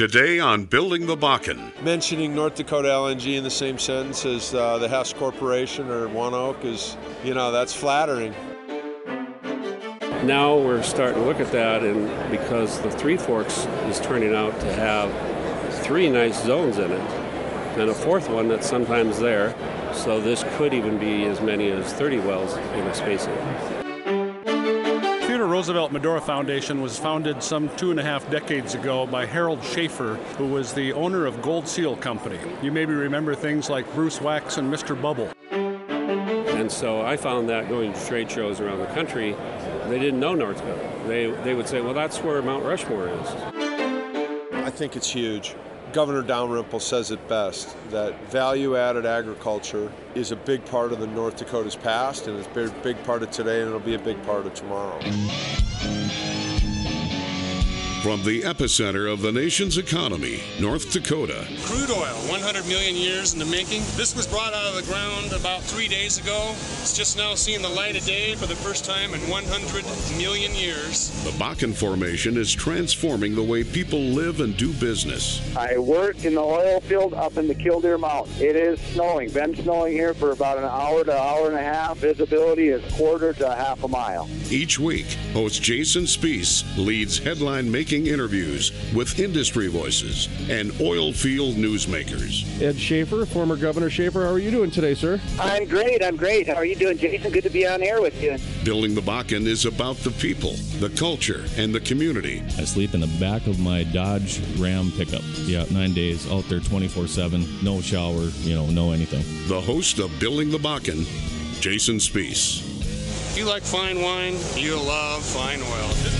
Today on Building the Bakken. Mentioning North Dakota LNG in the same sentence as uh, the Hess Corporation or ONEOK is, you know, that's flattering. Now we're starting to look at that, and because the Three Forks is turning out to have three nice zones in it, and a fourth one that's sometimes there, so this could even be as many as 30 wells in a spacing. Theodore Roosevelt Medora Foundation was founded some two and a half decades ago by Harold Schaefer, who was the owner of Gold Seal Company. You maybe remember things like Bruce Wax and Mr. Bubble. And so I found that going to trade shows around the country, they didn't know North Dakota. They, they would say, well, that's where Mount Rushmore is. I think it's huge. Governor Dalrymple says it best that value added agriculture is a big part of the North Dakota's past and it's a big part of today and it'll be a big part of tomorrow. Thank you. From the epicenter of the nation's economy, North Dakota. Crude oil, 100 million years in the making. This was brought out of the ground about three days ago. It's just now seeing the light of day for the first time in 100 million years. The Bakken Formation is transforming the way people live and do business. I work in the oil field up in the Killdeer Mountain. It is snowing. Been snowing here for about an hour to hour and a half. Visibility is quarter to half a mile. Each week, host Jason Spiess leads headline making interviews with industry voices and oil field newsmakers. Ed Schaefer, former Governor Schaefer, how are you doing today, sir? I'm great. I'm great. How are you doing, Jason? Good to be on air with you. Building the Bakken is about the people, the culture, and the community. I sleep in the back of my Dodge Ram pickup. Yeah, nine days out there 24 7, no shower, you know, no anything. The host of Building the Bakken, Jason Spiess. If you like fine wine, you'll love fine oil.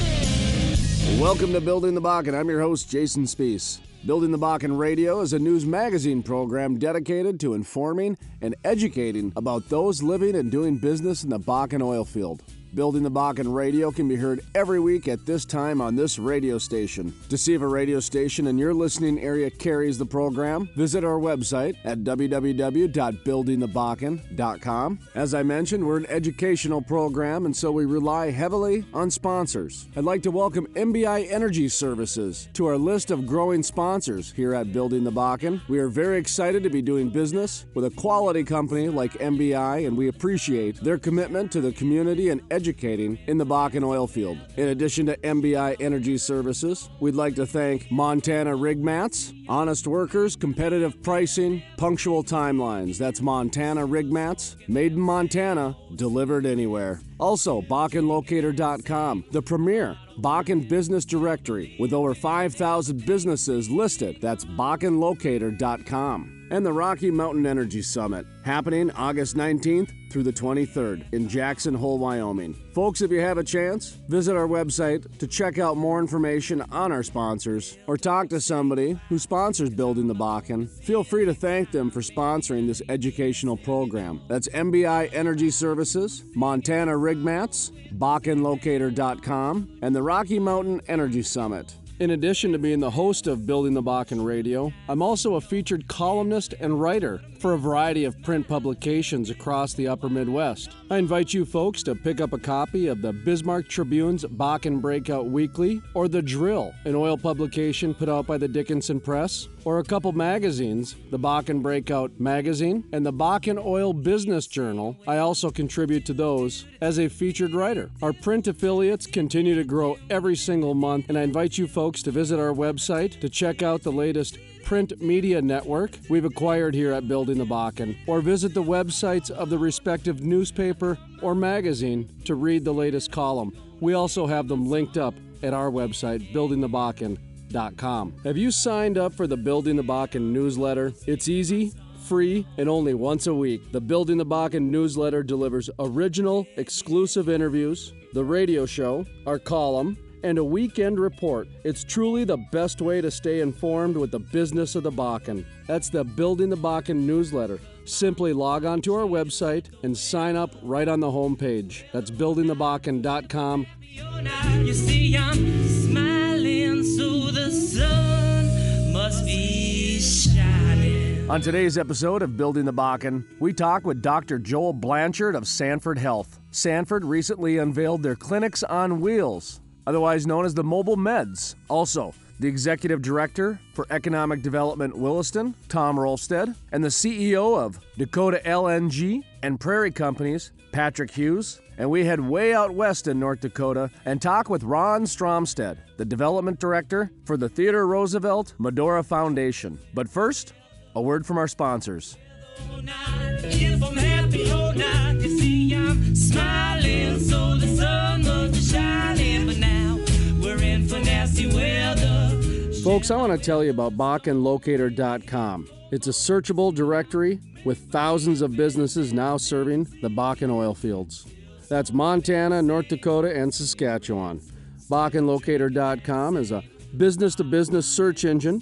Welcome to Building the Bakken. I'm your host, Jason Spiess. Building the Bakken Radio is a news magazine program dedicated to informing and educating about those living and doing business in the Bakken oil field. Building the Bakken Radio can be heard every week at this time on this radio station. To see if a radio station in your listening area carries the program, visit our website at www.buildingthebakken.com. As I mentioned, we're an educational program, and so we rely heavily on sponsors. I'd like to welcome MBI Energy Services to our list of growing sponsors here at Building the Bakken. We are very excited to be doing business with a quality company like MBI, and we appreciate their commitment to the community and educating in the Bakken oil field. In addition to MBI Energy Services, we'd like to thank Montana Rig Mats, honest workers, competitive pricing, punctual timelines. That's Montana Rig Mats, made in Montana, delivered anywhere. Also, BakkenLocator.com, the premier Bakken business directory with over 5,000 businesses listed. That's BakkenLocator.com. And the Rocky Mountain Energy Summit, happening August 19th through the 23rd in Jackson Hole, Wyoming. Folks, if you have a chance, visit our website to check out more information on our sponsors or talk to somebody who sponsors Building the Bakken. Feel free to thank them for sponsoring this educational program. That's MBI Energy Services, Montana Rig Mats, BakkenLocator.com, and the Rocky Mountain Energy Summit. In addition to being the host of Building the Bakken Radio, I'm also a featured columnist and writer for a variety of print publications across the upper Midwest. I invite you folks to pick up a copy of the Bismarck Tribune's Bakken Breakout Weekly or The Drill, an oil publication put out by the Dickinson Press, or a couple magazines, the Bakken Breakout Magazine and the Bakken Oil Business Journal. I also contribute to those as a featured writer. Our print affiliates continue to grow every single month, and I invite you folks to visit our website to check out the latest print media network we've acquired here at Building the Bakken, or visit the websites of the respective newspaper or magazine to read the latest column. We also have them linked up at our website, buildingthebakken.com. Have you signed up for the Building the Bakken newsletter? It's easy free and only once a week. The Building the Bakken newsletter delivers original, exclusive interviews, the radio show, our column, and a weekend report. It's truly the best way to stay informed with the business of the Bakken. That's the Building the Bakken newsletter. Simply log on to our website and sign up right on the homepage. That's buildingthebakken.com. You see, I'm smiling, so the sun must be shining. On today's episode of Building the Bakken, we talk with Dr. Joel Blanchard of Sanford Health. Sanford recently unveiled their clinics on wheels, otherwise known as the mobile meds. Also, the Executive Director for Economic Development Williston, Tom Rolfstad, and the CEO of Dakota LNG and Prairie Companies, Patrick Hughes. And we head way out west in North Dakota and talk with Ron Stromstead, the Development Director for the Theodore Roosevelt Medora Foundation. But first, a word from our sponsors. Folks, I want to tell you about BakkenLocator.com. It's a searchable directory with thousands of businesses now serving the Bakken oil fields. That's Montana, North Dakota, and Saskatchewan. BakkenLocator.com is a business to business search engine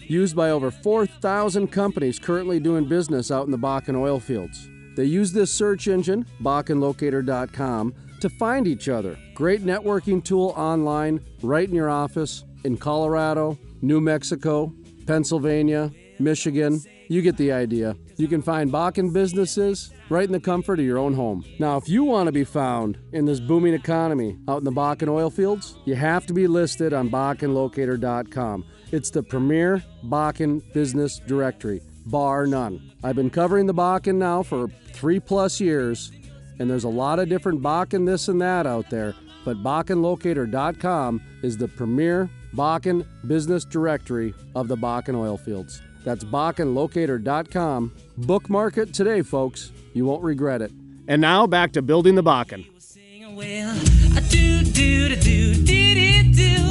used by over 4,000 companies currently doing business out in the Bakken oil fields. They use this search engine, BakkenLocator.com, to find each other. Great networking tool online, right in your office, in Colorado, New Mexico, Pennsylvania, Michigan. You get the idea. You can find Bakken businesses right in the comfort of your own home. Now, if you want to be found in this booming economy out in the Bakken oil fields, you have to be listed on BakkenLocator.com. It's the premier Bakken business directory, bar none. I've been covering the Bakken now for three plus years, and there's a lot of different Bakken this and that out there, but BakkenLocator.com is the premier Bakken business directory of the Bakken oil fields. That's BakkenLocator.com. Bookmark it today, folks. You won't regret it. And now back to building the Bakken.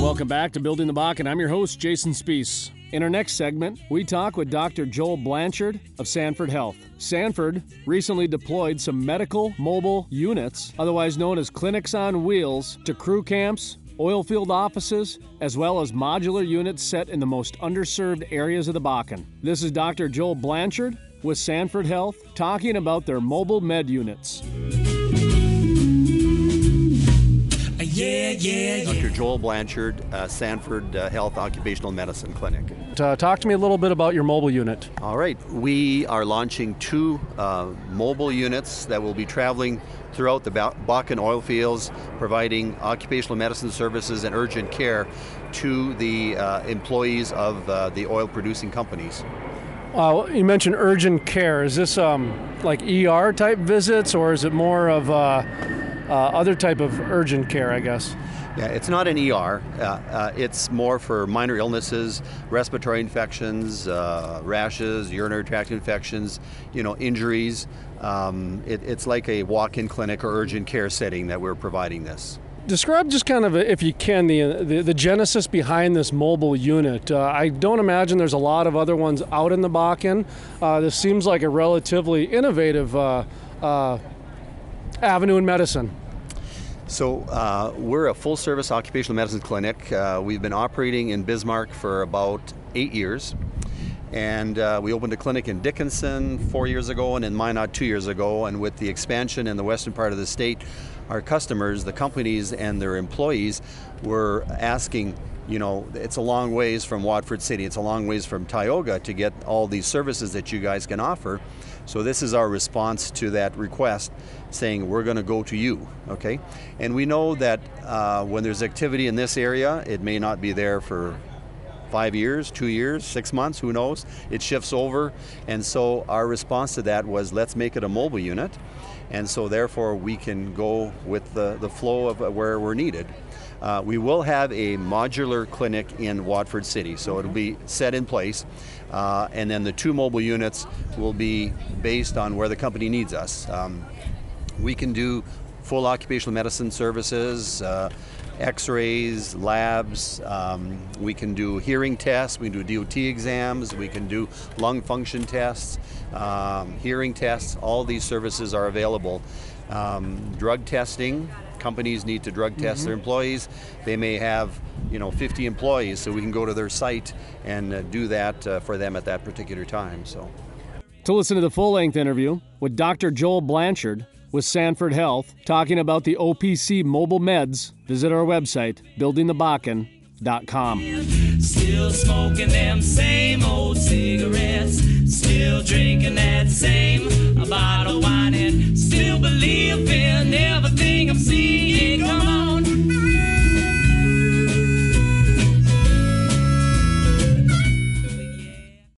Welcome back to Building the Bakken. I'm your host, Jason Spiess. In our next segment, we talk with Dr. Joel Blanchard of Sanford Health. Sanford recently deployed some medical mobile units, otherwise known as clinics on wheels, to crew camps, oil field offices, as well as modular units set in the most underserved areas of the Bakken. This is Dr. Joel Blanchard with Sanford Health talking about their mobile med units. Yeah, yeah, yeah. Dr. Joel Blanchard, uh, Sanford uh, Health Occupational Medicine Clinic. Uh, talk to me a little bit about your mobile unit. All right, we are launching two uh, mobile units that will be traveling throughout the Bakken oil fields, providing occupational medicine services and urgent care to the uh, employees of uh, the oil producing companies. Uh, you mentioned urgent care. Is this um, like ER type visits, or is it more of uh, other type of urgent care? I guess. Yeah, it's not an ER. Uh, uh, it's more for minor illnesses, respiratory infections, uh, rashes, urinary tract infections, you know, injuries. Um, it, it's like a walk-in clinic or urgent care setting that we're providing this. Describe just kind of, if you can, the the, the genesis behind this mobile unit. Uh, I don't imagine there's a lot of other ones out in the Bakken. Uh, this seems like a relatively innovative uh, uh, avenue in medicine. So uh, we're a full-service occupational medicine clinic. Uh, we've been operating in Bismarck for about eight years. And uh, we opened a clinic in Dickinson four years ago and in Minot two years ago. And with the expansion in the western part of the state, our customers, the companies, and their employees were asking, you know, it's a long ways from Watford City, it's a long ways from Tioga to get all these services that you guys can offer. So this is our response to that request, saying we're going to go to you, okay? And we know that uh, when there's activity in this area, it may not be there for five years, two years, six months, who knows? It shifts over. And so our response to that was let's make it a mobile unit. And so therefore we can go with the, the flow of uh, where we're needed. Uh, we will have a modular clinic in Watford City, so it'll be set in place. Uh, and then the two mobile units will be based on where the company needs us. Um, we can do full occupational medicine services, uh, x-rays, labs. Um, we can do hearing tests. We can do DOT exams. We can do lung function tests, um, hearing tests. All these services are available. Um, drug testing. Companies need to drug test their employees. They may have, you know, 50 employees, so we can go to their site and uh, do that uh, for them at that particular time. So. To listen to the full length interview with Dr. Joel Blanchard with Sanford Health talking about the OPC mobile meds, visit our website, buildingthebakken.com. Live.com. Still smoking them same old cigarettes, still drinking that same bottle wine, and still believing everything I'm seeing.